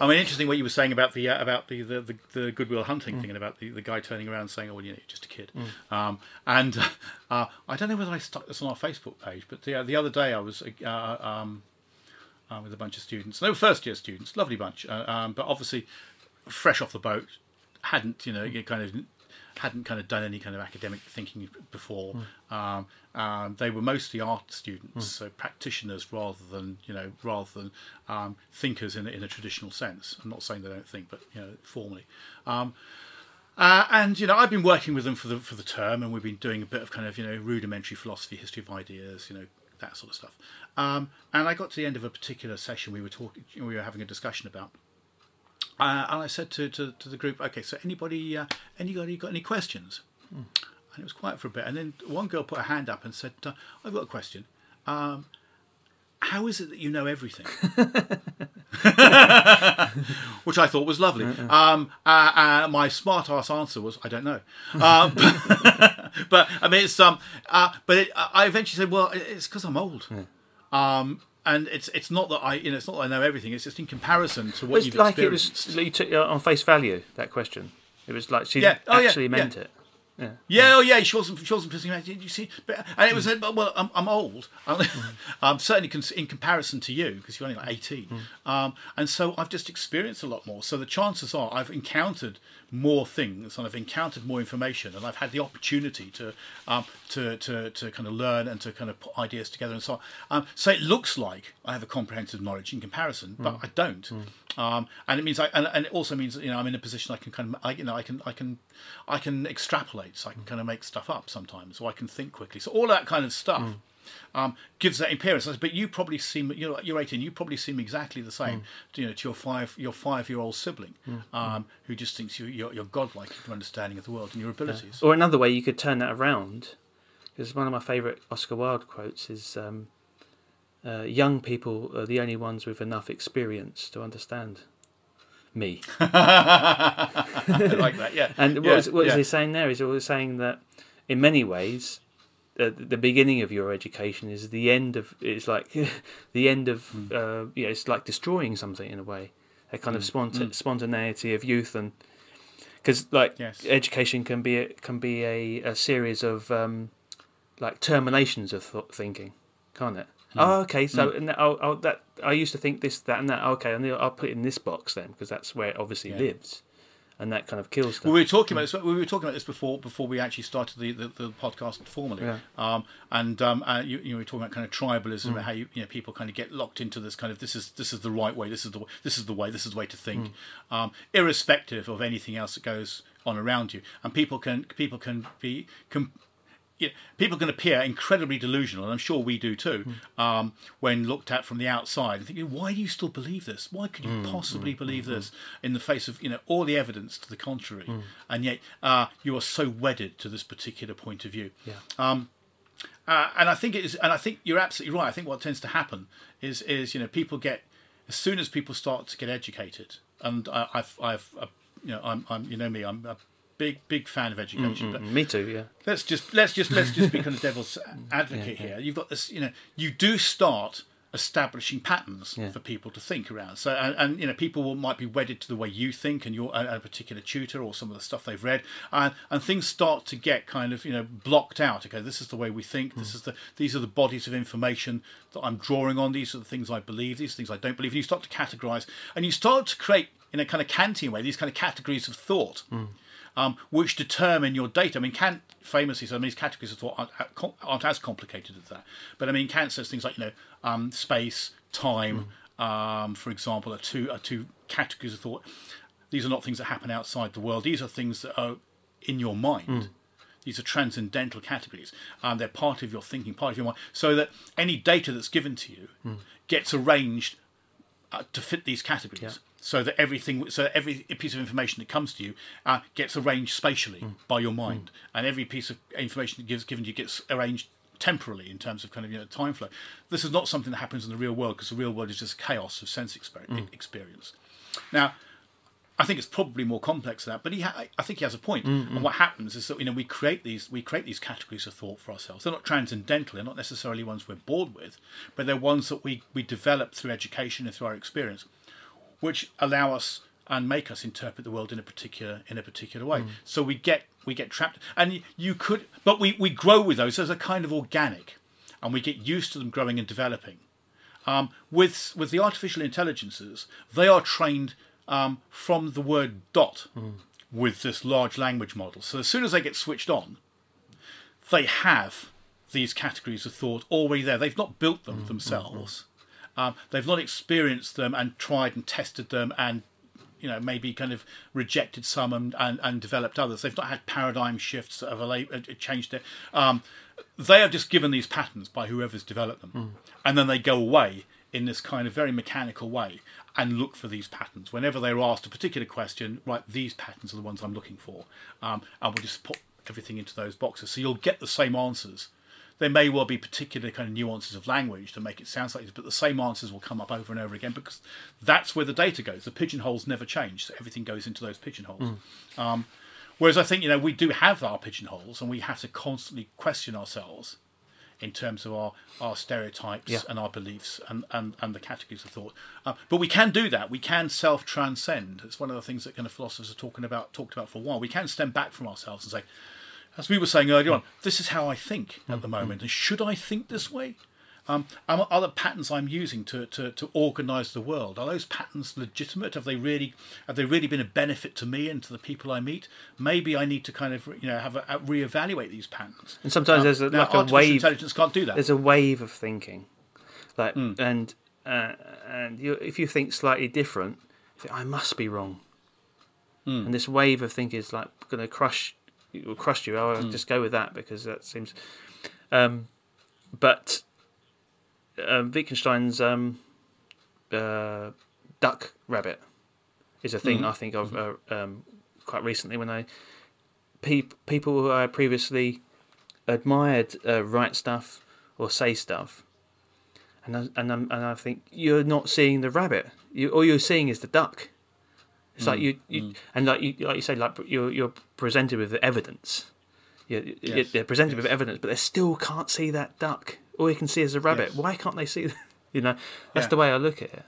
I mean, interesting what you were saying about the uh, about the, the, the, the Goodwill Hunting Mm. thing and about the, the guy turning around and saying, "Oh, well, you know, you're just a kid." Um, and uh, I don't know whether I stuck this on our Facebook page, but the the other day I was uh, um, uh, with a bunch of students. They were first year students, lovely bunch, uh, um, but obviously fresh off the boat, hadn't you know you kind of hadn't kind of done any kind of academic thinking before. Um, um, they were mostly art students, so practitioners rather than you know rather than um, thinkers in a, in a traditional sense. I'm not saying they don't think, but you know formally. Um, uh, and you know, I've been working with them for the for the term, and we've been doing a bit of kind of you know rudimentary philosophy, history of ideas, you know that sort of stuff. Um, and I got to the end of a particular session we were talking, we were having a discussion about, uh, and I said to, to, to the group, okay, so anybody, uh, anybody got any questions? And it was quiet for a bit, and then one girl put her hand up and said, uh, "I've got a question. Um, how is it that you know everything?" Which I thought was lovely. Um, uh, uh, my smart ass answer was, "I don't know." Um, but I mean, it's um, uh, but it, I eventually said, "Well, it's because I'm old." Um, and it's it's not that I you know it's not that I know everything. It's just in comparison to what It's you've like it experienced. was you took it on face value that question. It was like she Yeah. Oh, yeah, actually meant yeah. it. Yeah, oh yeah, she wasn't. She wasn't pissing me. Did you see? But and it was. uh, Well, I'm, I'm old. um, certainly in comparison to you, because you're only like 18. Um, and so I've just experienced a lot more. So the chances are I've encountered more things and I've encountered more information and I've had the opportunity to um, to, to to kind of learn and to kind of put ideas together and so on. Um, so it looks like I have a comprehensive knowledge in comparison, but I don't. Um, and it means I and, and it also means you know I'm in a position I can kind of I, you know I can I can I can extrapolate, so I can kind of make stuff up sometimes, or I can think quickly. So all that kind of stuff um, gives that appearance. But you probably seem you know you're 18. You probably seem exactly the same, to, you know, to your five your five year old sibling, um, who just thinks you, you're you're godlike in your understanding of the world and your abilities. Or another way you could turn that around, because one of my favourite Oscar Wilde quotes is um, uh, "Young people are the only ones with enough experience to understand me." I like that. Yeah. And what, yeah, is, what yeah. he saying there? Is he saying that in many ways, the beginning of your education is the end of. It's like the end of. Hmm. Uh, you know, it's like destroying something in a way. A kind of spont- spontaneity of youth and because like Yes. education can be a, can be a, a series of um, like terminations of th- thinking, can't it? Hmm. Oh, okay. So and that, oh, oh, that I used to think this, that, and that. Okay, and I'll put it in this box then because that's where it obviously Yeah. lives, and that kind of kills stuff. Well, we were talking about this. We were talking about this before before we actually started the, the, the podcast formally. Yeah. Um, and um, uh, you, you were talking about kind of tribalism Mm. and how you, you know people kind of get locked into this kind of this is this is the right way. This is the this is the way. This is the way to think, Mm. um, irrespective of anything else that goes on around you. And people can people can be. Can, yeah, people can appear incredibly delusional, and I'm sure we do too, um, when looked at from the outside and thinking, why do you still believe this? Why could you possibly believe this in the face of you know all the evidence to the contrary, and yet uh, you are so wedded to this particular point of view. Yeah. Um, uh, and I think it is, and I think you're absolutely right. I think what tends to happen is is you know people get as soon as people start to get educated, and I, I've I've uh, you know I'm, I'm you know me I'm a big big fan of education, mm-hmm. but Me too. Yeah. let's just let's just let's just be kind of devil's advocate here. You've got this, you know, you do start establishing patterns Yeah. for people to think around. So and, and you know, people will, might be wedded to the way you think and your and a particular tutor or some of the stuff they've read, and and things start to get kind of you know blocked out. Okay, this is the way we think. This hmm. is the these are the bodies of information that I'm drawing on. These are the things I believe. These are things I don't believe. And you start to categorize, and you start to create in a kind of Kantian way these kind of categories of thought hmm. Um, which determine your data. I mean, Kant famously said, I mean, these categories of thought aren't, aren't as complicated as that. But I mean, Kant says things like, you know, um, space, time, um, for example, are two, are two categories of thought. These are not things that happen outside the world. These are things that are in your mind. These are transcendental categories. Um, they're part of your thinking, part of your mind. So that any data that's given to you gets arranged uh, to fit these categories. So that everything, so that every piece of information that comes to you uh, gets arranged spatially hmm. by your mind, hmm. and every piece of information that gives given to you gets arranged temporally in terms of kind of you know time flow. This is not something that happens in the real world because the real world is just chaos of sense exper- hmm. experience. Now, I think it's probably more complex than that, but he ha- I think he has a point. And what happens is that you know we create these we create these categories of thought for ourselves. They're not transcendental. They're not necessarily ones we're bored with, but they're ones that we we develop through education and through our experience. Which allow us and make us interpret the world in a particular in a particular way. So we get we get trapped, and you could, but we we grow with those as a kind of organic, and we get used to them growing and developing. Um, with with the artificial intelligences, they are trained um, from the word dot with this large language model. So as soon as they get switched on, they have these categories of thought already there. They've not built them themselves. Um, they've not experienced them and tried and tested them and you know maybe kind of rejected some and, and, and developed others. They've not had paradigm shifts that have uh, changed it. Um, they are just given these patterns by whoever's developed them, and then they go away in this kind of very mechanical way and look for these patterns whenever they're asked a particular question. Right, these patterns are the ones I'm looking for, um, and we'll just put everything into those boxes. So you'll get the same answers. There may well be particular kind of nuances of language to make it sound like this, but the same answers will come up over and over again because that's where the data goes. The pigeonholes never change, so everything goes into those pigeonholes. Um, whereas I think you know we do have our pigeonholes, and we have to constantly question ourselves in terms of our, our stereotypes Yeah. and our beliefs and, and, and the categories of thought. Uh, but we can do that. We can self transcend. It's one of the things that kind of philosophers are talking about talked about for a while. We can stem back from ourselves and say, as we were saying earlier on, this is how I think at the moment, and should I think this way? Um, are the patterns I'm using to, to, to organise the world are those patterns legitimate? Have they really have they really been a benefit to me and to the people I meet? Maybe I need to kind of you know have a, a reevaluate these patterns. And sometimes there's a, Now, like a wave. intelligence can't do that. There's a wave of thinking, like Hmm. and uh, and you, if you think slightly different, think, I must be wrong. Hmm. And this wave of thinking is like going to crush, it will crush you. I'll Hmm. just go with that because that seems. Um, but um, Wittgenstein's um, uh, duck rabbit is a thing Mm-hmm. I think of uh, um, quite recently when I pe- people who I previously admired uh, write stuff or say stuff, and I, and I'm, and I think you're not seeing the rabbit. You all you're seeing is the duck. It's like you, you and like you like you say like you're you're presented with evidence. You're- Yes, they're presented yes. with evidence, but they still can't see that duck. All you can see is a rabbit. Yes. Why can't they see? that? You know, that's Yeah. the way I look at it.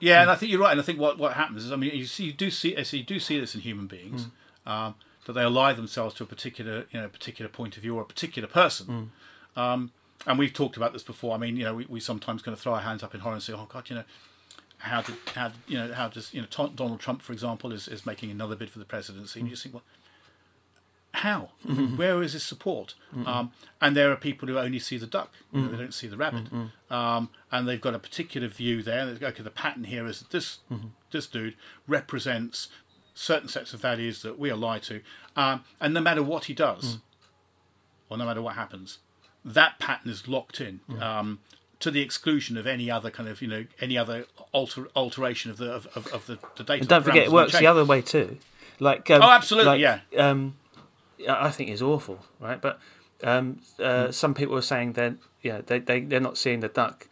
Yeah, and I think you're right. And I think what, what happens is, I mean, you see, you do see, so you do see this in human beings, um, that they ally themselves to a particular, you know, particular point of view or a particular person. Um, and we've talked about this before. I mean, you know, we, we sometimes kind of throw our hands up in horror and say, "Oh God, you know, how did, how, you know, how does, you know, Donald Trump, for example, is, is making another bid for the presidency?" And you just think, well, how? Mean, where is his support? Um, and there are people who only see the duck; you know, they don't see the rabbit, um, and they've got a particular view there. Okay, the pattern here is that this this dude represents certain sets of values that we ally to, um, and no matter what he does, or no matter what happens, that pattern is locked in. Um, to the exclusion of any other kind of, you know, any other alter, alteration of the of, of, of the, the data. And don't forget, it works the other way too. Like um, Oh, absolutely, like, yeah. Um, I I think is awful, right? But um, uh, Hmm. some people are saying that yeah, they they they're not seeing the duck.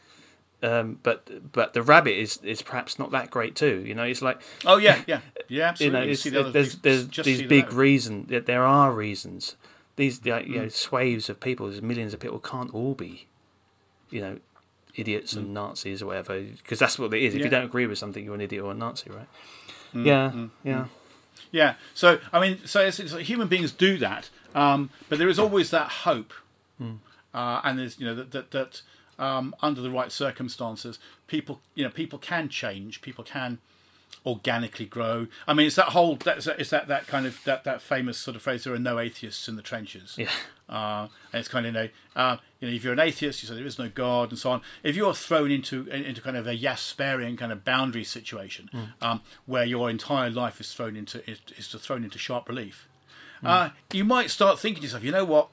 Um, but but the rabbit is, is perhaps not that great too. You know, it's like Oh yeah, yeah, yeah, you absolutely. know, You the other- there's there's these the big reasons. That there are reasons. These like, Hmm. you know swaves of people, there's millions of people can't all be, you know, idiots and Nazis or whatever. Because that's what it is. If Hmm. Yeah. you don't agree with something, you're an idiot or a Nazi, right? Hmm. yeah, yeah. Yeah. So I mean, so it's, it's like human beings do that, um, but there is always that hope, uh, and there's you know that that, that um, under the right circumstances, people you know people can change, people can organically grow. I mean, it's that whole that's it's that that kind of that that famous sort of phrase. There are no atheists in the trenches. Yeah. Uh, and it's kind of you know, uh, you know, if you're an atheist, you say there is no God and so on. If you're thrown into into kind of a Jasperian kind of boundary situation, um, where your entire life is thrown into is, is thrown into sharp relief, uh, you might start thinking to yourself, you know what?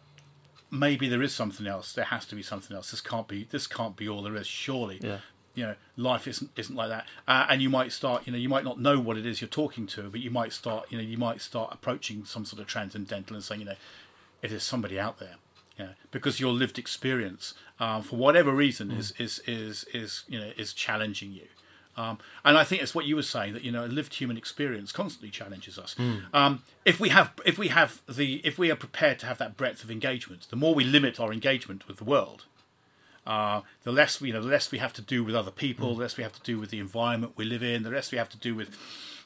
Maybe there is something else. There has to be something else. This can't be. This can't be all there is. Surely, Yeah. You know, life isn't isn't like that. Uh, and you might start, you know, you might not know what it is you're talking to, but you might start, you know, you might start approaching some sort of transcendental and saying, you know, if there's somebody out there, you know, because your lived experience, um, for whatever reason, is is is is you know is challenging you. Um, and I think it's what you were saying that you know a lived human experience constantly challenges us. Um, if we have if we have the if we are prepared to have that breadth of engagement, the more we limit our engagement with the world, Uh, the less we, you know, the less we have to do with other people, the less we have to do with the environment we live in, the less we have to do with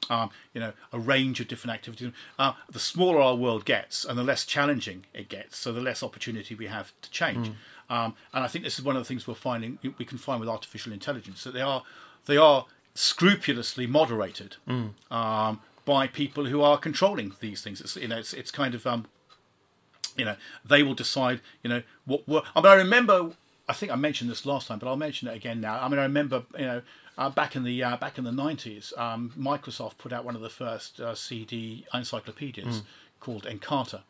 um, you know a range of different activities. Uh, the smaller our world gets, and the less challenging it gets, so the less opportunity we have to change. Um, and I think this is one of the things we're finding we can find with artificial intelligence that they are they are scrupulously moderated um, by people who are controlling these things. It's, you know, it's, it's kind of um, you know they will decide you know what work. I mean, I remember. I think I mentioned this last time, but I'll mention it again now. I mean, I remember you know uh, back in the uh, back in the nineties, um, Microsoft put out one of the first uh, CD encyclopedias called Encarta,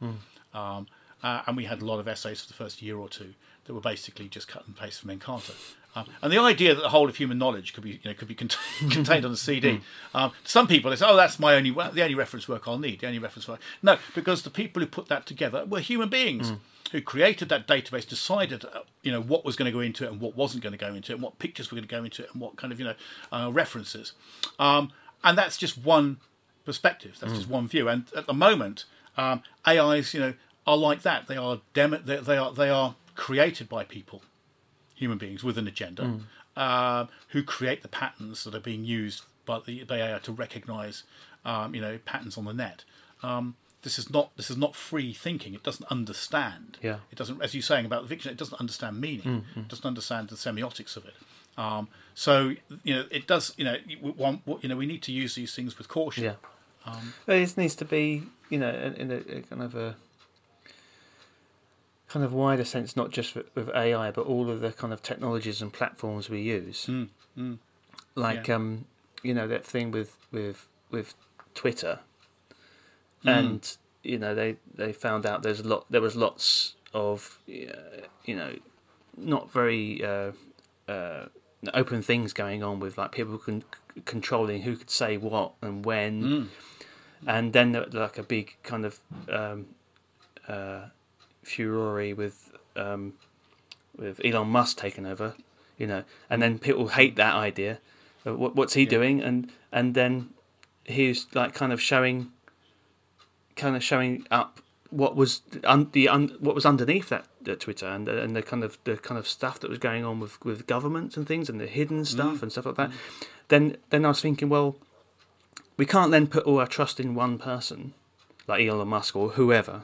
um, uh, and we had a lot of essays for the first year or two that were basically just cut and paste from Encarta. Um, and the idea that the whole of human knowledge could be, you know, could be cont- contained on a CD. Um, some people they say, "Oh, that's my only, the only reference work I'll need, the only reference work." No, because the people who put that together were human beings who created that database, decided, uh, you know, what was going to go into it and what wasn't going to go into it, and what pictures were going to go into it, and what kind of, you know, uh, references. Um, and that's just one perspective. That's just one view. And at the moment, um, AIs, you know, are like that. They are dem- they, they are they are created by people, human beings with an agenda, uh, who create the patterns that are being used by the by AI to recognise, um, you know, patterns on the net. Um, this is not this is not free thinking. It doesn't understand. Yeah. It doesn't, as you're saying about the fiction, it doesn't understand meaning. It doesn't understand the semiotics of it. Um, so you know, it does. You know, we want, you know, we need to use these things with caution. Yeah. But it needs to be, you know, in, in a, a kind of a kind of wider sense, not just with, with AI, but all of the kind of technologies and platforms we use. Mm, mm. Like, Yeah. um, you know, that thing with with with Twitter, Mm. and you know, they they found out there's a lot. There was lots of, uh, you know, not very uh, uh, open things going on with like people con- controlling who could say what and when Mm. and then like a big kind of um, uh, furore with um, with Elon Musk taking over, you know, and then people hate that idea. Uh, What, what's he Yeah. doing? And and then he's like kind of showing, kind of showing up what was un, the un, what was underneath that, that Twitter and the, and the kind of the kind of stuff that was going on with with governments and things and the hidden stuff and stuff like that. Then then I was thinking, well, we can't then put all our trust in one person, like Elon Musk or whoever,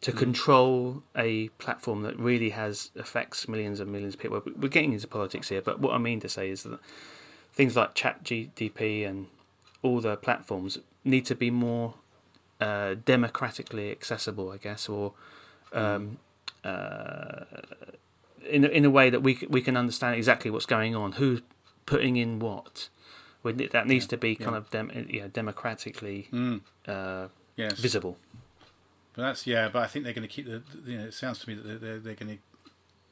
to control a platform that really has affects millions and millions of people. We're getting into politics here, but what I mean to say is that things like ChatGPT and all the platforms need to be more uh, democratically accessible, I guess, or um, uh, in a- in a way that we we can understand exactly what's going on, who's putting in what. We That needs to be kind of dem- you know, democratically Mm. uh, Yes. visible. But that's yeah. But I think they're going to keep the. You know, it sounds to me that they're they're, they're going to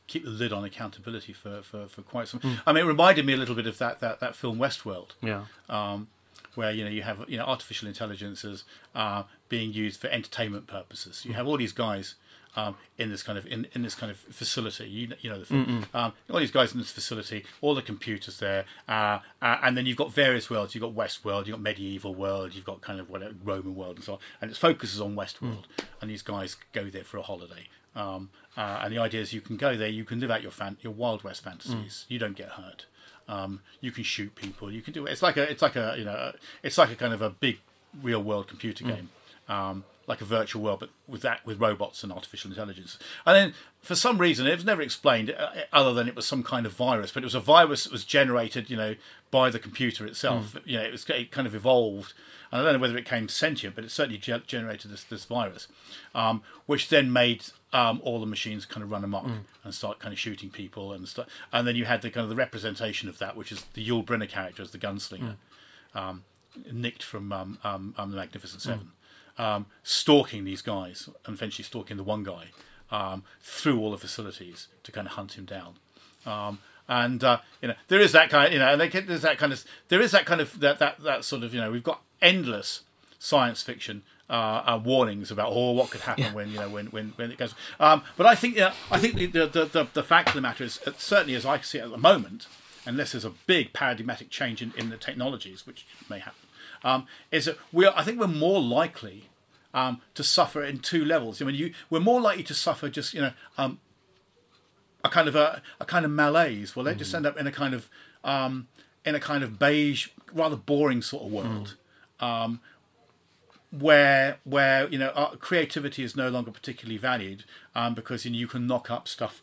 keep the lid on accountability for, for, for quite some. I mean, it reminded me a little bit of that that, that film Westworld, Yeah. um, where you know you have you know artificial intelligences uh, being used for entertainment purposes. You have all these guys. Um, in this kind of in, in this kind of facility, you, know- you know the. Um, all these guys in this facility, all the computers there, uh, uh, and then you've got various worlds. You've got West world, you've got medieval world, you've got kind of whatever Roman world, and so on. And it focuses on West world, and these guys go there for a holiday. Um, uh, and the idea is you can go there, you can live out your fan, your Wild West fantasies. You don't get hurt. Um, you can shoot people. You can do it. It's like a, it's like a, you know, it's like a kind of a big real world computer game, um, like a virtual world, but with that with robots and artificial intelligence. And then for some reason, it was never explained uh, other than it was some kind of virus. But it was a virus that was generated, you know, by the computer itself. You know, it was it kind of evolved. And I don't know whether it came sentient, but it certainly ge- generated this this virus, um, which then made um, all the machines kind of run amok and start kind of shooting people and stuff. And then you had the kind of the representation of that, which is the Yul Brynner character as the gunslinger, um, nicked from um, um, um, the Magnificent Seven, um, stalking these guys and eventually stalking the one guy um, through all the facilities to kind of hunt him down. Um, and uh, you know there is that kind, of, you know, and they get, there's that kind of there is that kind of that that that sort of you know we've got endless science fiction uh, uh, warnings about oh what could happen when you know when when, when it goes. Um, but I think yeah, I think the, the the the fact of the matter is uh, certainly as I see it at the moment, unless there's a big paradigmatic change in, in the technologies, which may happen, um, is that we are, I think we're more likely um, to suffer in two levels. I mean, you we're more likely to suffer just you know um, a kind of a, a kind of malaise. Well, they just end up in a kind of um, in a kind of beige, rather boring sort of world. Um, where where you know creativity is no longer particularly valued um, because you, know, you can knock up stuff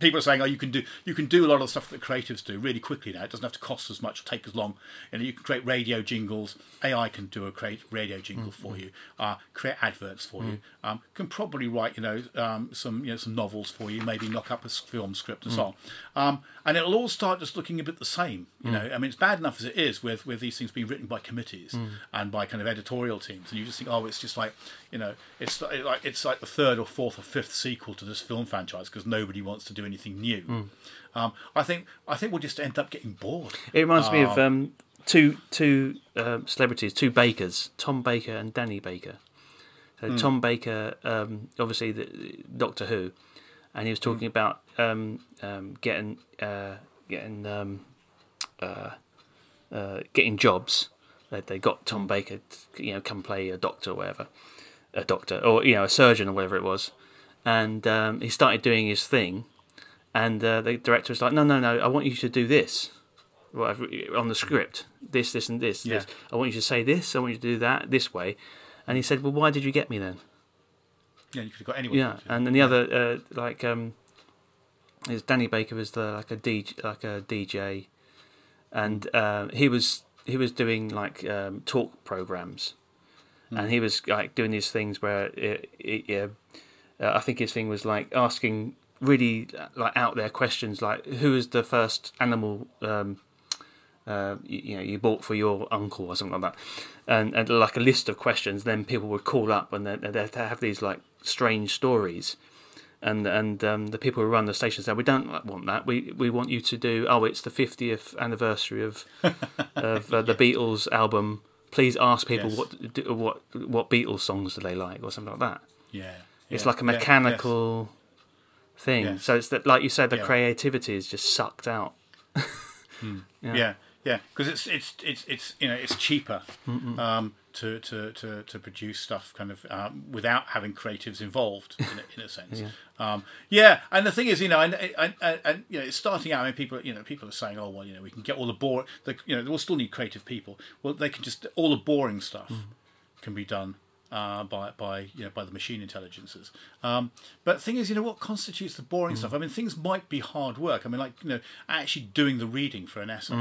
people are saying, "Oh, you can do you can do a lot of the stuff that creatives do really quickly now. It doesn't have to cost as much, or take as long. You know, you can create radio jingles. AI can do a create radio jingle for you. Uh, create adverts for you. Um, can probably write you know um, some you know some novels for you. Maybe knock up a film script and so on. Um, and it'll all start just looking a bit the same. You know, I mean, it's bad enough as it is with with these things being written by committees and by kind of editorial teams, and you just think, oh, it's just like you know, it's like like- it's like the third or fourth or fifth sequel to this film franchise because nobody wants to do anything new. Um, I think I think we'll just end up getting bored. It reminds me of um, two two um, celebrities, two bakers, Tom Baker and Danny Baker. So Tom Baker, um, obviously the Doctor Who, and he was talking about um, um, getting uh, getting um, uh, uh, getting jobs. They, they got Tom Baker, to, you know, come play a doctor or whatever, a doctor or you know a surgeon or whatever it was, and um, he started doing his thing, and uh, the director was like, "No, no, no, I want you to do this." whatever on the script, this, this, and this. Yeah. this. I want you to say this. I want you to do that this way. And he said, "Well, why did you get me then?" Yeah, you could have got anyone. Yeah, and then the other, uh, like, um, is Danny Baker was the like a DJ, like a DJ, and uh, he was he was doing like um, talk programs, and he was like doing these things where it, it, yeah, uh, I think his thing was like asking really like out there questions like who is the first animal um, uh, you, you know you bought for your uncle or something like that, and, and like a list of questions. Then people would call up and they they have these like strange stories, and and um, the people who run the station said we don't want that. We we want you to do oh it's the fiftieth anniversary of of uh, the Beatles album. Please ask people Yes. what what what Beatles songs do they like or something like that. Yeah, It's yeah, like a yeah, yes. Thing. Yes. So it's that like you said the Yeah. creativity is just sucked out. Yeah, yeah, because it's it's it's it's you know it's cheaper um, to, to, to, to produce stuff kind of um, without having creatives involved in a, in a sense. yeah. Um, yeah, and the thing is, you know, and, and, and, and you know, it's starting out. I mean, people, you know, people are saying, oh well, you know, we can get all the boring, the, you know, we'll still need creative people. Well, they can just all the boring stuff can be done uh, by by you know by the machine intelligences. Um, but the thing is, you know, what constitutes the boring stuff? I mean, things might be hard work. I mean, like you know, actually doing the reading for an essay,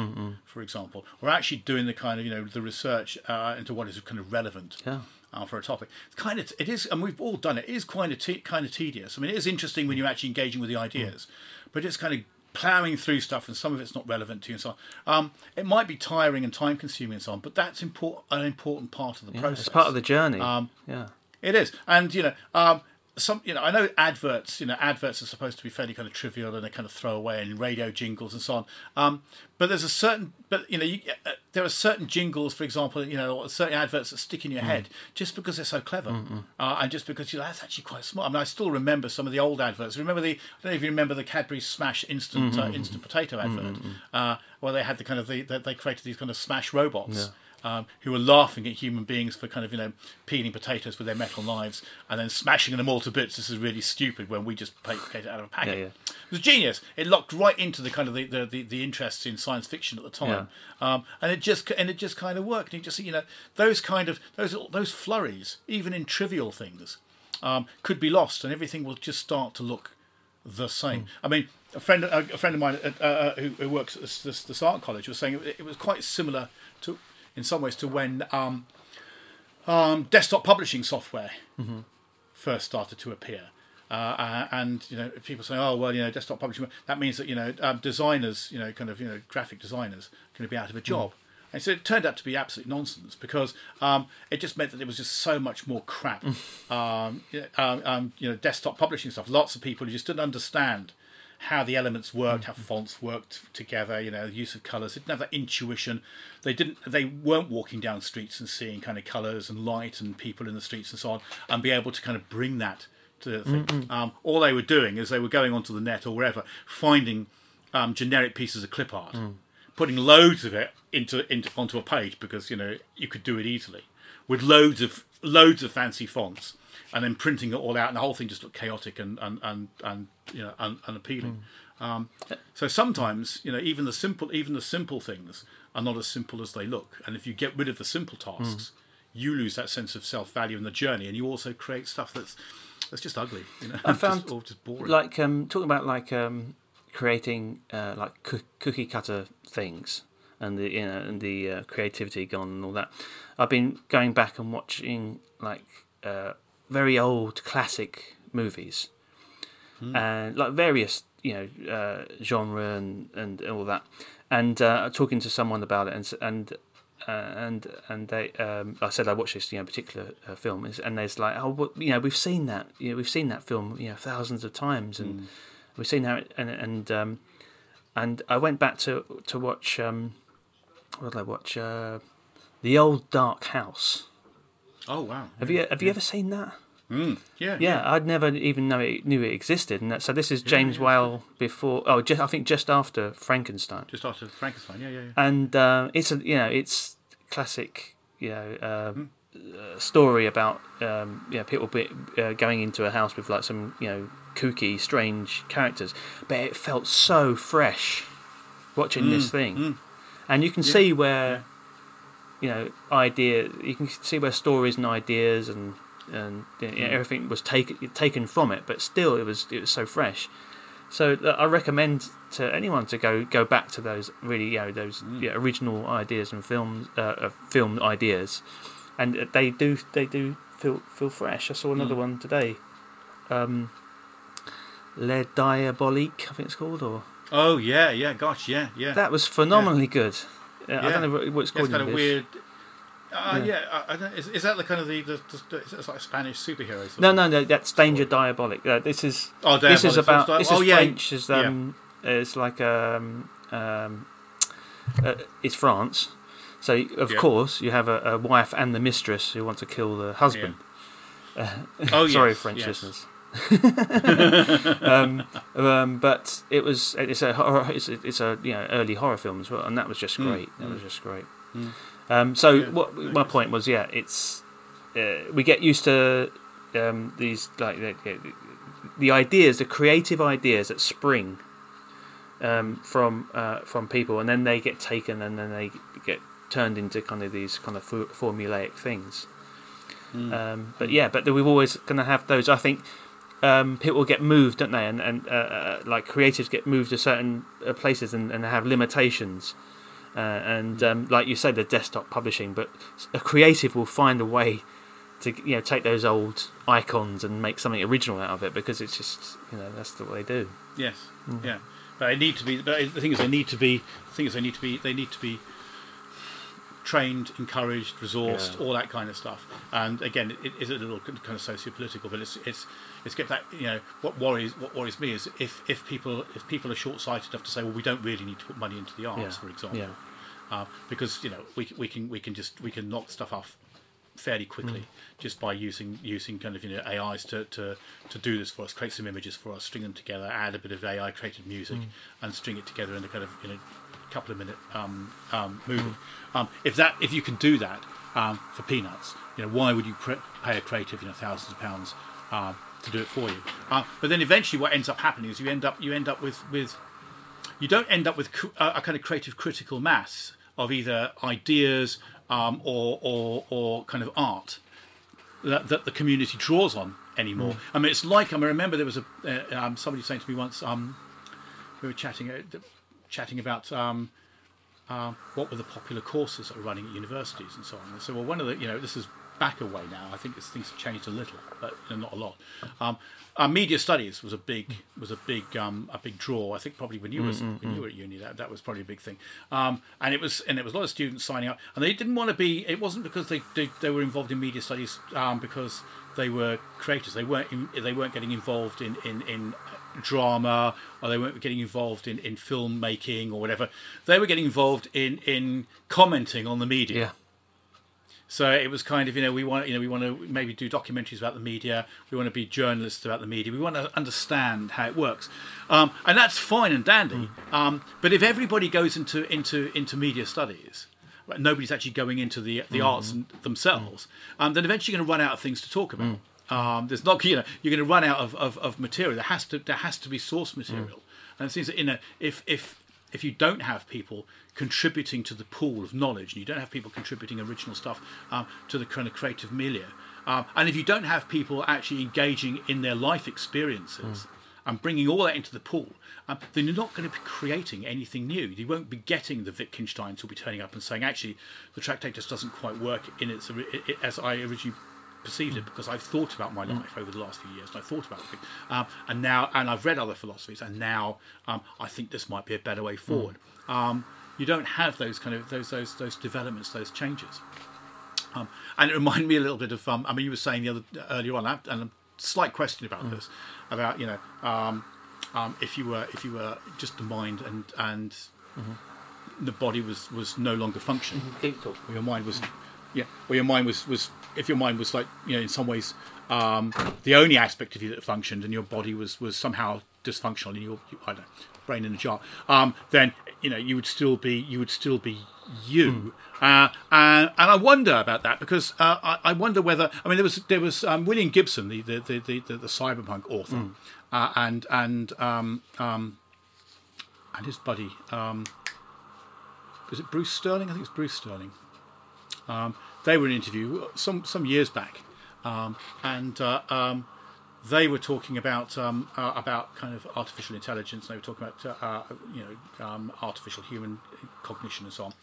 for example, or actually doing the kind of you know the research uh, into what is kind of relevant. Yeah. Uh, for a topic, it's kind of it is, and we've all done it. It is kind of te- kind of tedious. I mean, it is interesting when you're actually engaging with the ideas, but it's kind of ploughing through stuff, and some of it's not relevant to you, and so on. Um, it might be tiring and time consuming, and so on. But that's important, an important part of the Yeah, process. it's part of the journey. Um, yeah. It is, and you know, um, some you know, I know adverts. You know, adverts are supposed to be fairly kind of trivial and they kind of throw away, and radio jingles and so on. Um, but there's a certain, but you know, you, uh, there are certain jingles, for example, you know, certain adverts that stick in your head just because they're so clever, uh, and just because you know that's actually quite smart. I mean, I still remember some of the old adverts. Remember the, I don't know if you remember the Cadbury Smash instant uh, instant potato advert, uh, where they had the kind of the, they created these kind of smash robots um, who were laughing at human beings for kind of you know peeling potatoes with their metal knives and then smashing them all to bits. This is really stupid when we just take it out of a packet. Yeah, yeah. It was genius. It locked right into the kind of the, the, the, the interests in science fiction at the time, um, and it just and it just kind of worked. And you just you know those kind of those those flurries, even in trivial things, um, could be lost, and everything will just start to look the same. I mean, a friend, a, a friend of mine uh, uh, who, who works at this art college was saying it, it was quite similar to, in some ways, to when um, um, desktop publishing software first started to appear. Uh, uh, and you know, people say, "Oh, well, you know, desktop publishing that means that you know um, designers, you know, kind of you know, graphic designers, are going to be out of a job." And so it turned out to be absolute nonsense because um, it just meant that there was just so much more crap. um, um, um, you know, desktop publishing stuff. Lots of people who just didn't understand how the elements worked, how fonts worked together. You know, the use of colours. They didn't have that intuition. They didn't. They weren't walking down streets and seeing kind of colours and light and people in the streets and so on, and be able to kind of bring that to the thing. Um, all they were doing is they were going onto the net or wherever, finding um, generic pieces of clip art, putting loads of it into, into onto a page because you know you could do it easily with loads of loads of fancy fonts and then printing it all out, and the whole thing just looked chaotic and and and, and you know un, unappealing. Um, so sometimes you know even the simple even the simple things are not as simple as they look, and if you get rid of the simple tasks, you lose that sense of self value in the journey, and you also create stuff that's that's just ugly. You know, I found just, just boring. like um, talking about like um, creating uh, like coo- cookie cutter things and the you know and the uh, creativity gone and all that. I've been going back and watching like uh, very old classic movies and like various you know uh, genre and, and all that, and uh, talking to someone about it and and. Uh, and and they, um, I said I watched this you know particular uh, film, is- and there's like, oh, what, you know, we've seen that, you know, we've seen that film, you know, thousands of times, and we've seen how, it, and and um, and I went back to to watch, um, what did I watch? Uh, the old Dark House. oh wow, Have you have you ever seen that? Mm, yeah, Yeah, I'd never even know it knew it existed, and that, so this is James yeah, Whale before. Oh, just, I think just after Frankenstein, Just after Frankenstein, yeah, yeah, yeah. and uh, it's a you know it's classic you know um, uh, story about um, you know people be, uh, going into a house with like some you know kooky strange characters, but it felt so fresh watching this thing, and you can see where you know idea you can see where stories and ideas and and you know, everything was taken taken from it, but still it was it was so fresh. So I recommend to anyone to go go back to those really you know those yeah, original ideas and films uh, uh, film ideas, and uh, they do they do feel feel fresh. I saw another one today, um, Le Diabolique, I think it's called, or Oh yeah, yeah, gosh, yeah, yeah. that was phenomenally good. Uh, I don't know what it's Yeah, called. it's kind in of weird. Uh, yeah, is, is that the kind of the, the, the it's, like Spanish superheroes? sort No, no, no. That's Danger Diabolik. Uh, this is Oh, this is about it's this is oh, yeah, French. Is yeah. um, it's like um, um, uh, it's France. So of Yeah. course you have a, a wife and the mistress who want to kill the husband. Oh, Sorry, yes, French yes. listeners. um, um, but it was it's a horror, it's a, it's a you know early horror film as well, and that was just great. That was just great. Um, so Yeah, what my point was, yeah, it's uh, we get used to um, these like the, the ideas, the creative ideas that spring um, from uh, from people, and then they get taken, and then they get turned into kind of these kind of formulaic things. Mm. Um, but yeah, but we've always going to have those. I think um, people get moved, don't they? And and uh, uh, like creatives get moved to certain uh, places and, and have limitations. Uh, and um, like you say, the desktop publishing, but a creative will find a way to you know take those old icons and make something original out of it because it's just you know that's the way they do. Yes, Mm. yeah, but they need to be. But the thing is, they need to be. The thing is, they need to be. They need to be trained, encouraged, resourced, Yeah. all that kind of stuff. And again, it is a little kind of socio-political, but it's it's it's get that you know what worries what worries me is if if people if people are short-sighted enough to say, well, we don't really need to put money into the arts, Yeah. for example, Yeah. uh, because you know we we can we can just we can knock stuff off fairly quickly just by using using kind of you know AIs to, to to do this for us, create some images for us, string them together, add a bit of AI created music, and string it together in a kind of you know couple of minute um, um, movie. Um, if that if you can do that um, for peanuts, you know why would you pre- pay a creative you know thousands of pounds um, to do it for you? Uh, but then eventually, what ends up happening is you end up you end up with with you don't end up with a a kind of creative critical mass of either ideas um, or, or or kind of art that, that the community draws on anymore. I mean, it's like I mean, remember there was a uh, um, somebody saying to me once um, we were chatting uh, chatting about um, uh, what were the popular courses that were running at universities and so on. And so, well, one of the you know this is back away now. I think it's, things have changed a little, but you know, not a lot. Um, uh, media studies was a big was a big um, a big draw. I think probably when you was when you were at uni, that, that was probably a big thing. Um, and it was and it was a lot of students signing up, and they didn't want to be. It wasn't because they they, they were involved in media studies um, because they were creators. They weren't in, they weren't getting involved in in, in drama or they weren't getting involved in, in filmmaking or whatever. They were getting involved in, in commenting on the media. Yeah. So it was kind of you know we want you know we want to maybe do documentaries about the media. We want to be journalists about the media. We want to understand how it works, um, and that's fine and dandy. Um, but if everybody goes into into into media studies, nobody's actually going into the the arts and themselves. Um, then eventually you're going to run out of things to talk about. Um, there's not, you know, you're going to run out of, of, of material. There has to there has to be source material, and it seems that you know if if if you don't have people contributing to the pool of knowledge, and you don't have people contributing original stuff um, to the kind of creative milieu, um, and if you don't have people actually engaging in their life experiences and bringing all that into the pool, um, then you're not going to be creating anything new. You won't be getting the Wittgensteins who'll be turning up and saying, actually, the Tractatus doesn't quite work in its as I originally perceived it because I've thought about my life over the last few years and I thought about it, um, and now and I've read other philosophies and now um, I think this might be a better way forward. Um, you don't have those kind of those those those developments, those changes. Um, and it reminded me a little bit of um, I mean you were saying the other earlier on, and a slight question about this, about you know um, um, if you were if you were just the mind and and the body was was no longer functioning, or your mind was yeah, or your mind was was if your mind was like you know in some ways um, the only aspect of you that functioned, and your body was was somehow dysfunctional, and your you, I don't know, brain in a jar, um, then you know you would still be you would still be you. Uh, and, and I wonder about that because uh, I, I wonder whether I mean there was there was um, William Gibson, the the, the, the, the, the cyberpunk author, uh, and and um, um, and his buddy um, was it Bruce Sterling? I think it's Bruce Sterling. Um, they were in an interview some some years back, um, and uh, um, they were talking about um, uh, about kind of artificial intelligence. They were talking about uh, uh, you know um, artificial human cognition and so on.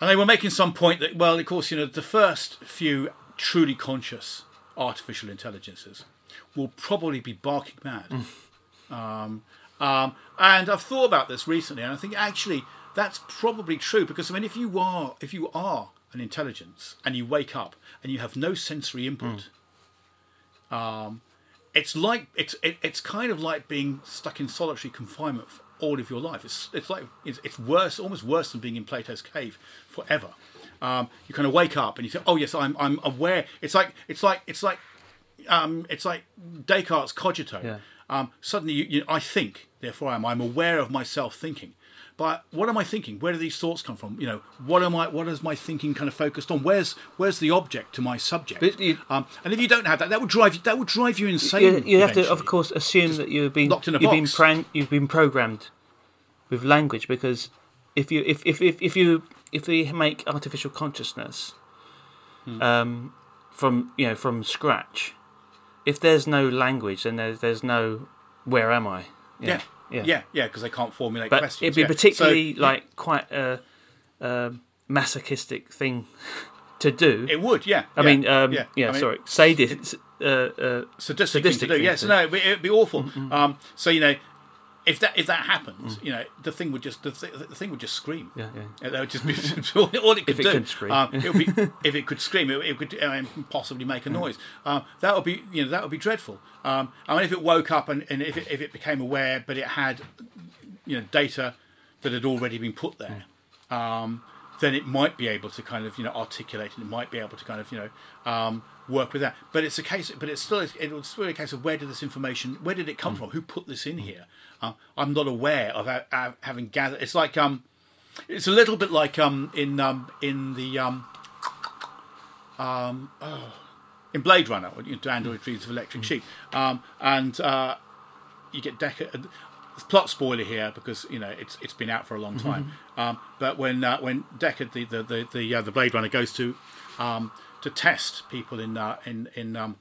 And they were making some point that well, of course, you know, the first few truly conscious artificial intelligences will probably be barking mad. Um, um, and I've thought about this recently, and I think actually that's probably true because I mean, if you are if you are an intelligence and you wake up and you have no sensory input, um, it's like it's it, it's kind of like being stuck in solitary confinement for all of your life. It's it's like it's, it's worse, almost worse than being in Plato's cave forever. Um, you kind of wake up and you say, "Oh yes, I'm I'm aware." It's like it's like it's like um, it's like Descartes' cogito. Yeah. Um, suddenly, you, you, I think, therefore I am. I'm aware of myself thinking. But what am I thinking? Where do these thoughts come from? You know, what am I? What is my thinking kind of focused on? Where's Where's the object to my subject? You- um, and if you don't have that, that would drive you. That would drive you insane. You, you have to, of course, assume that you've been locked in a you've been box. pran- you've been programmed with language because if you if if if, if you if we make artificial consciousness Hmm. um, from you know from scratch, if there's no language, then there's there's no where am I? Know, Yeah, yeah, yeah, yeah, because they can't formulate But questions. it'd be yeah. particularly So, like quite a, a masochistic thing to do. it would, yeah. I yeah, mean, um, yeah, I mean, sorry, sadist. Uh, uh, sadistic, Sadistic thing to do. Yes, to- no, it'd be, it'd be awful. Um, so you know, if that if that happens, you know, the thing would just the, th- the thing would just scream. yeah, yeah. Yeah, That would just be all it could if it do. could scream. Um, it would be, if it could scream, it, it could uh, possibly make a noise. Um, that would be, you know, that would be dreadful. Um, I mean, if it woke up and, and if, it, if it became aware, but it had, you know, data that had already been put there, um, then it might be able to kind of, you know, articulate and it might be able to kind of, you know, um, work with that. But it's a case, but it's still, it was still a case of where did this information, where did it come from? Who put this in here? Uh, I'm not aware of ha- having gathered. It's like, um, it's a little bit like um in um in the um um oh, in Blade Runner when you do Android retrieves of electric sheep um and uh, you get Deckard. Plot spoiler here because you know it's it's been out for a long time. Um, but when uh, when Deckard the the the the, uh, the Blade Runner goes to um, to test people in uh, in in um,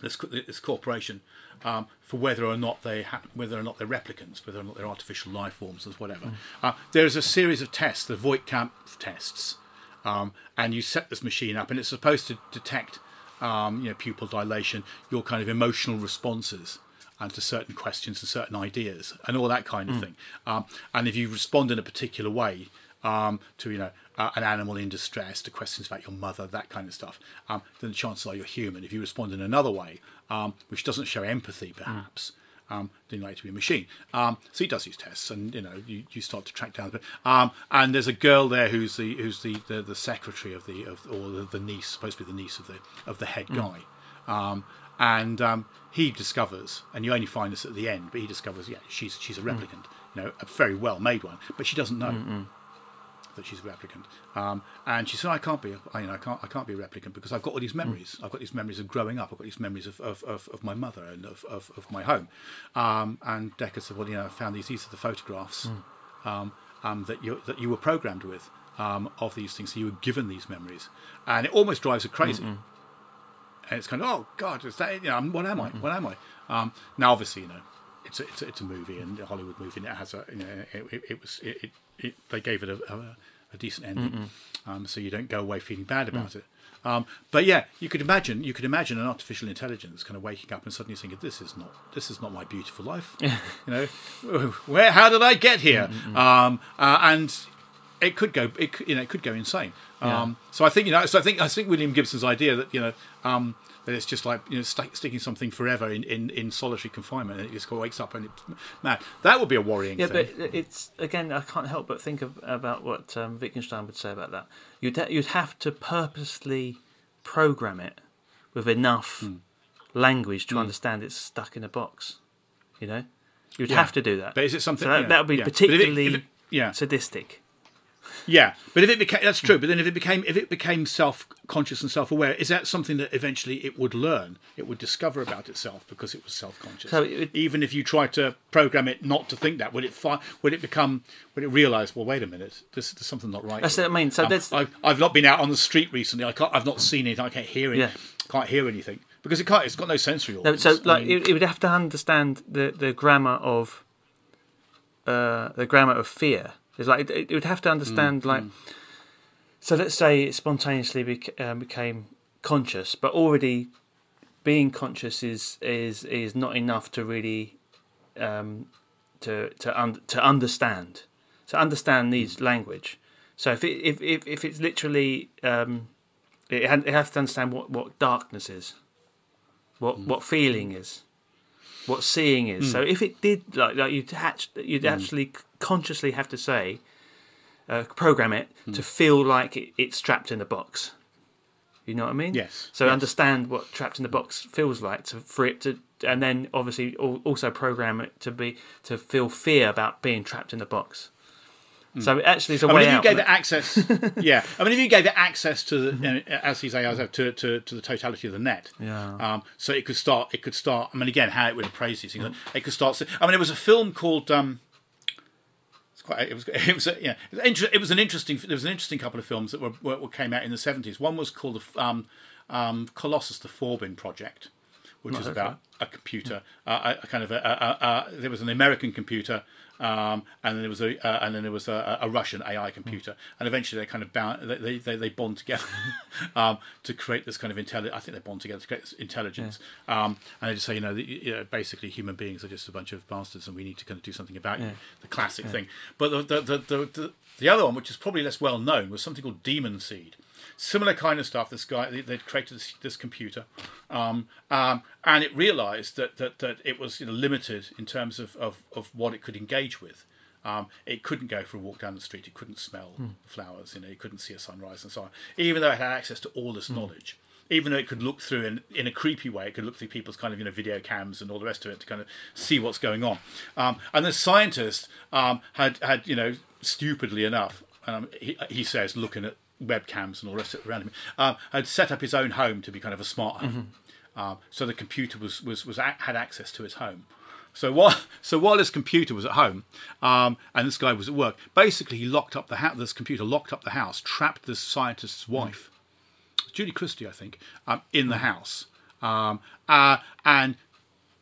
this this corporation um, for whether or not they ha- whether or not they're replicants, whether or not they're artificial life forms, or whatever. Uh, there's a series of tests, the Voight-Kampff tests, um, and you set this machine up, and it's supposed to detect um, you know pupil dilation, your kind of emotional responses. And to certain questions and certain ideas and all that kind of thing, um, and if you respond in a particular way um, to you know uh, an animal in distress, to questions about your mother, that kind of stuff, um, then the chances are you're human. If you respond in another way, um, which doesn't show empathy, perhaps, um, then you're likely to be a machine. Um, so he does use tests, and you know you, you start to track down. But um, and there's a girl there who's the who's the, the, the secretary of the of or the, the niece, supposed to be the niece of the of the head guy. Um, and um, he discovers, and you only find this at the end, but he discovers, yeah, she's she's a replicant, you know, a very well made one, but she doesn't know. That she's a replicant. Um, and she said, "I can't be. I, you know, I can't. I can't be a replicant because I've got all these memories. I've got these memories of growing up. I've got these memories of, of, of, of my mother and of, of, of my home." Um, and Deckard said, "Well, you know, I found these. These are the photographs um, um, that you that you were programmed with um, of these things. So you were given these memories, and it almost drives her crazy." And it's kind of, oh God, is that? You know, what am I? What am I? Um, now, obviously, you know, it's a, it's a, it's a movie and a Hollywood movie, and it has a, you know, it, it, it was it, it, it they gave it a, a, a decent ending, um, so you don't go away feeling bad about it. Um, but yeah, you could imagine you could imagine an artificial intelligence kind of waking up and suddenly thinking, "This is not this is not my beautiful life." you know, where how did I get here? Um, uh, and it could go it you know it could go insane. Um, So I think you know so I think I think William Gibson's idea that you know um, that it's just like you know st- sticking something forever in, in, in solitary confinement and it just wakes up and it's mad. That would be a worrying Yeah, thing. but it's again. I can't help but think of, about what um, Wittgenstein would say about that. You'd ha- you'd have to purposely program it with enough Hmm. language to understand it's stuck in a box. You know, you'd Yeah. have to do that. But is it something So that, yeah, that would be yeah. But if it- particularly if it- yeah sadistic. Yeah, but if it became that's true. But then if it became if it became self conscious and self aware, is that something that eventually it would learn? It would discover about itself because it was self conscious. So it even if you try to program it not to think that, would it fi- would it become would it realise? Well, wait a minute, this, there's something not right. That's what I mean. So Um, that's- I've, I've not been out on the street recently. I can't. I've not seen it. I can't hear it. Yeah. Can't hear anything because it can't. It's got no sensory No, organs. so I like mean, it, it would have to understand the, the grammar of uh, the grammar of fear. It's like it, it would have to Mm, understand like. So let's say it spontaneously bec- um, became conscious, but already being conscious is is is not enough to really um, to to un- to understand. To understand needs language. So if it if if, if it's literally um, it, it has to understand what, what darkness is, what what feeling is, what seeing is. So hmm. if it did like like you'd hatch, you'd hmm. actually consciously have to say, uh, program it hmm. to feel like it, it's trapped in a box. You know what I mean? Yes, So yes. understand what trapped in the box feels like to for it to, and then obviously also program it to be to feel fear about being trapped in the box. So it actually is a. Way mean, if you out. gave it access, yeah. I mean, if you gave it access to, the, you know, as these AIs have, to, to, to the totality of the net, Yeah. Um, so it could start. It could start. I mean, again, how it would appraise these things. It could start. I mean, there was a film called. Um, it's quite. It was. It was. A, yeah. It was, inter- it was an interesting. There was an interesting couple of films that were, were came out in the seventies. One was called um, um, Colossus: The Forbin Project, which was about a computer, uh, a, a kind of a, a, a, a. There was an American computer. Um, and then there was a uh, and then there was a, a Russian AI computer, and eventually they kind of bound they they, they bond together um, to create this kind of intelligence. I think they bond together to create this intelligence, um, and they just say you know, that, you know basically human beings are just a bunch of bastards, and we need to kind of do something about you. The classic thing. But the the, the the the the other one, which is probably less well known, was something called Demon Seed. Similar kind of stuff. This guy they, they'd created this, this computer, um, um, and it realised that, that that it was you know, limited in terms of, of, of what it could engage with. Um, it couldn't go for a walk down the street. It couldn't smell flowers. You know, it couldn't see a sunrise and so on. Even though it had access to all this knowledge, even though it could look through in, in a creepy way, it could look through people's kind of you know video cams and all the rest of it to kind of see what's going on. Um, and the scientist um, had had you know stupidly enough, um, he, he says looking at webcams and all the rest of it around him, um, had set up his own home to be kind of a smart home. Um, so the computer was was was a- had access to his home. So while so while his computer was at home, um, and this guy was at work, basically he locked up the house. This computer locked up the house, trapped this scientist's wife, Judy Christie, I think, um, in the house, um, uh, and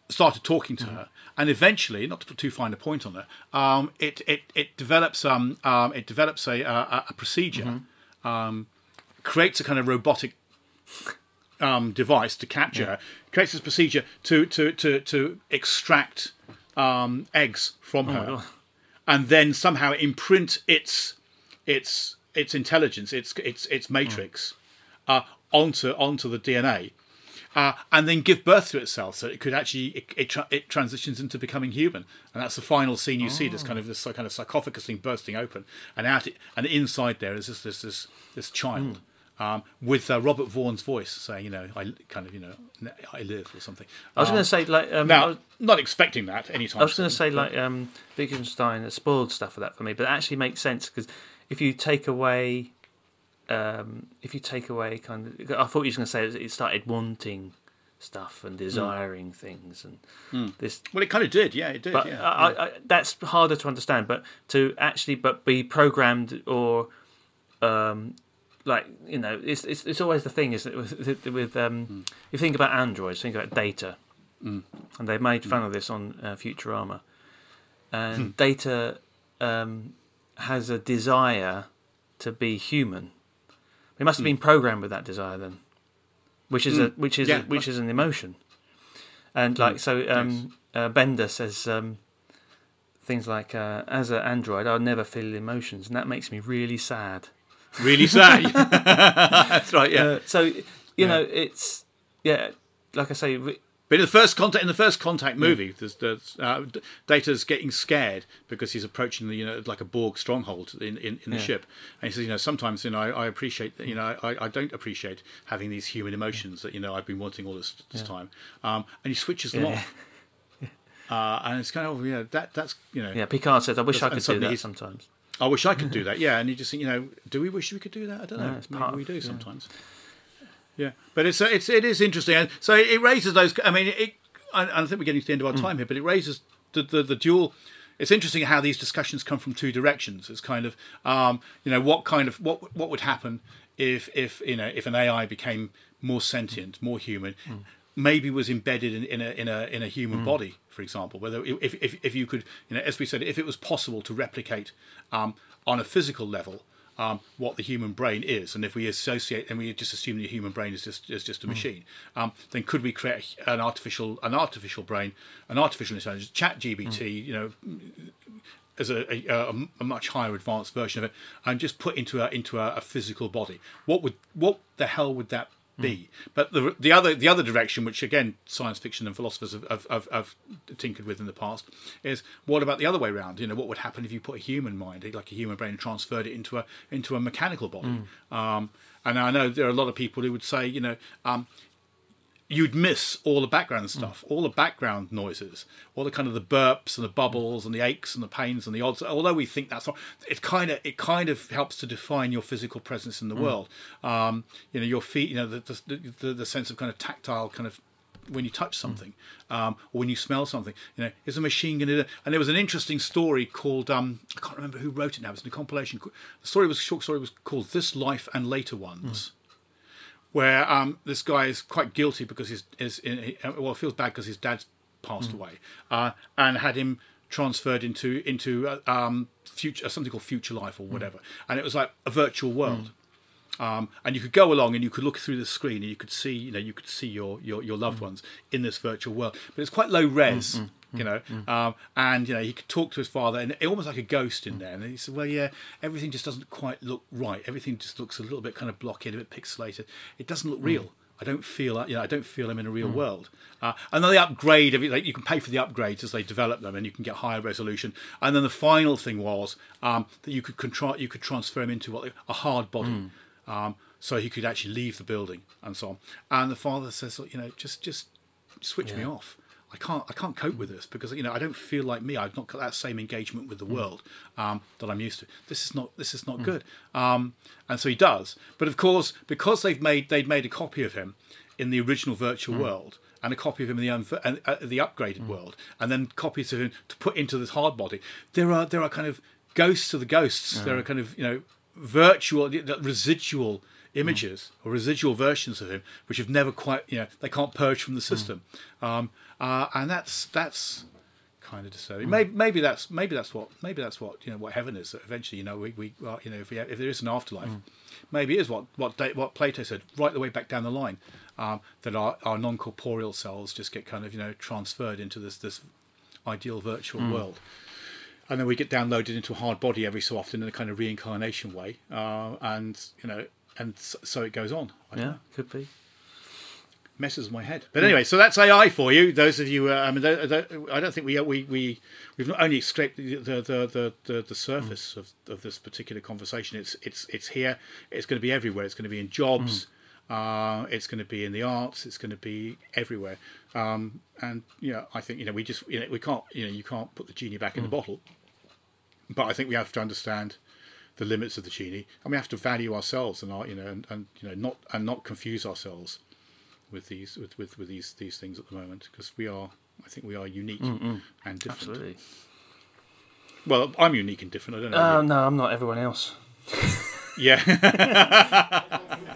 started talking to her. And eventually, not to put too fine a point on it, um, it, it it develops um, um, it develops a, a, a procedure, um, creates a kind of robotic um, device to capture her, creates this procedure to to to to extract um, eggs from her, and then somehow imprint its its its intelligence, its its its matrix uh, onto onto the DNA. Uh, and then give birth to itself, so it could actually it it, tra- it transitions into becoming human, and that's the final scene you see. This kind of this kind of sarcophagus thing bursting open, and out it, and inside there is this this this, this child um, with uh, Robert Vaughn's voice saying, you know, I kind of you know I live or something. I was Um, going to say like um, now, was, not expecting that anytime. I was going to say like um, Wittgenstein spoiled stuff for that for me, but it actually makes sense because if you take away, um, if you take away kind of, I thought you were going to say it started wanting stuff and desiring things and this Well, it kind of did. Yeah, it did. but yeah. I, I, that's harder to understand. But to actually, but be programmed or, um, like you know, it's it's, it's always the thing is that with, with um, you think about androids, think about data, and they made fun of this on uh, Futurama, and data um, has a desire to be human. It must have been programmed with that desire then, which is a which is Yeah, a, which is an emotion, and like so, um, uh, Bender says um, things like, uh, "As an android, I'll never feel emotions, and that makes me really sad." really sad. That's right. Yeah. Uh, so you know, it's yeah, like I say, But in the first contact, in the first contact movie, there's, there's uh, Data's getting scared because he's approaching the you know like a Borg stronghold in, in, in the Yeah. ship, and he says, you know, sometimes you know I, I appreciate you know I, I don't appreciate having these human emotions that you know I've been wanting all this this time, um, and he switches them Yeah. off, uh, and it's kind of you know that that's you know yeah. Picard says, "I wish I could do that sometimes." I wish I could do that. Yeah, and you just think, you know, do we wish we could do that? I don't know. No, Maybe part we do yeah. sometimes. Yeah, but it's uh, it's it is interesting, and so it raises those. I mean, it. I, I think we're getting to the end of Hmm. our time here, but it raises the, the the dual. It's interesting how these discussions come from two directions. It's kind of, um, you know, what kind of what what would happen if if you know if an AI became more sentient, more human, Hmm. maybe was embedded in, in a in a in a human body, for example. Whether if, if if you could, you know, as we said, if it was possible to replicate um, on a physical level um, what the human brain is, and if we associate and we just assume the human brain is just is just a machine, um, then could we create an artificial an artificial brain, an artificial intelligence, ChatGPT, you know, as a, a, a, a much higher advanced version of it, and just put into a into a, a physical body? What would what the hell would that be? But the the other the other direction, which again science fiction and philosophers have, have, have, have tinkered with in the past, is what about the other way around? You know, what would happen if you put a human mind, like a human brain, and transferred it into a into a mechanical body? Um, and I know there are a lot of people who would say, you know, um, you'd miss all the background stuff, all the background noises, all the kind of the burps and the bubbles and the aches and the pains and the odds. Although we think that's not, it kind of it kind of helps to define your physical presence in the world. Um, you know, your feet, you know, the the, the the sense of kind of tactile kind of when you touch something um, or when you smell something. You know, is a machine going to? And there was an interesting story called um, I can't remember who wrote it now. It was in a compilation. The story was short story was called "This Life and Later Ones." Where um, this guy is quite guilty because he's is in, well feels bad because his dad's passed away uh, and had him transferred into into uh, um, future something called future life or whatever. And it was like a virtual world. Um, and you could go along and you could look through the screen and you could see you know you could see your your, your loved ones in this virtual world. But it's quite low res you know um, and you know he could talk to his father and it, almost like a ghost in there. And he said well yeah everything just doesn't quite look right. Everything just looks a little bit kind of blocky a bit pixelated. It doesn't look real. I don't feel like you know I don't feel I'm in a real world. Uh, and then they upgrade every like you can pay for the upgrades as they develop them, and you can get higher resolution. And then the final thing was um, that you could control you could transfer him into what a hard body, um, so he could actually leave the building and so on. And the father says, "Look, you know, just just switch me off. I can't I can't cope with this because you know I don't feel like me. I've not got that same engagement with the world um, that I'm used to. This is not this is not good. Um, and so he does. But of course, because they've made they'd made a copy of him in the original virtual world and a copy of him in the unv- uh, uh, the upgraded world, and then copies of him to put into this hard body. There are there are kind of ghosts of the ghosts. There are kind of you know virtual residual images or residual versions of him which have never quite you know they can't purge from the system um, uh, and that's that's kind of disturbing maybe, maybe that's maybe that's what maybe that's what you know what heaven is eventually you know we, we well, you know if, we, if there is an afterlife maybe it is what what what Plato said right the way back down the line um, that our, our non-corporeal selves just get kind of you know transferred into this this ideal virtual world and then we get downloaded into a hard body every so often in a kind of reincarnation way, uh, and you know, and so, it goes on. Yeah, know. could be. Messes my head. But anyway, so that's AI for you. Those of you, uh, I mean, th- th- I don't think we we we we've not only scraped the the the the, the, surface of, of this particular conversation. It's it's it's here. It's going to be everywhere. It's going to be in jobs. Uh, it's going to be in the arts. It's going to be everywhere. Um, and you know, I think you know we just you know we can't you know you can't put the genie back in the bottle. But I think we have to understand the limits of the genie, and we have to value ourselves and our, you know, and, and you know, not and not confuse ourselves with these with, with, with these these things at the moment because we are, I think, we are unique and different. Absolutely. Well, I'm unique and different. I don't know. Uh, no, I'm not everyone else. Yeah.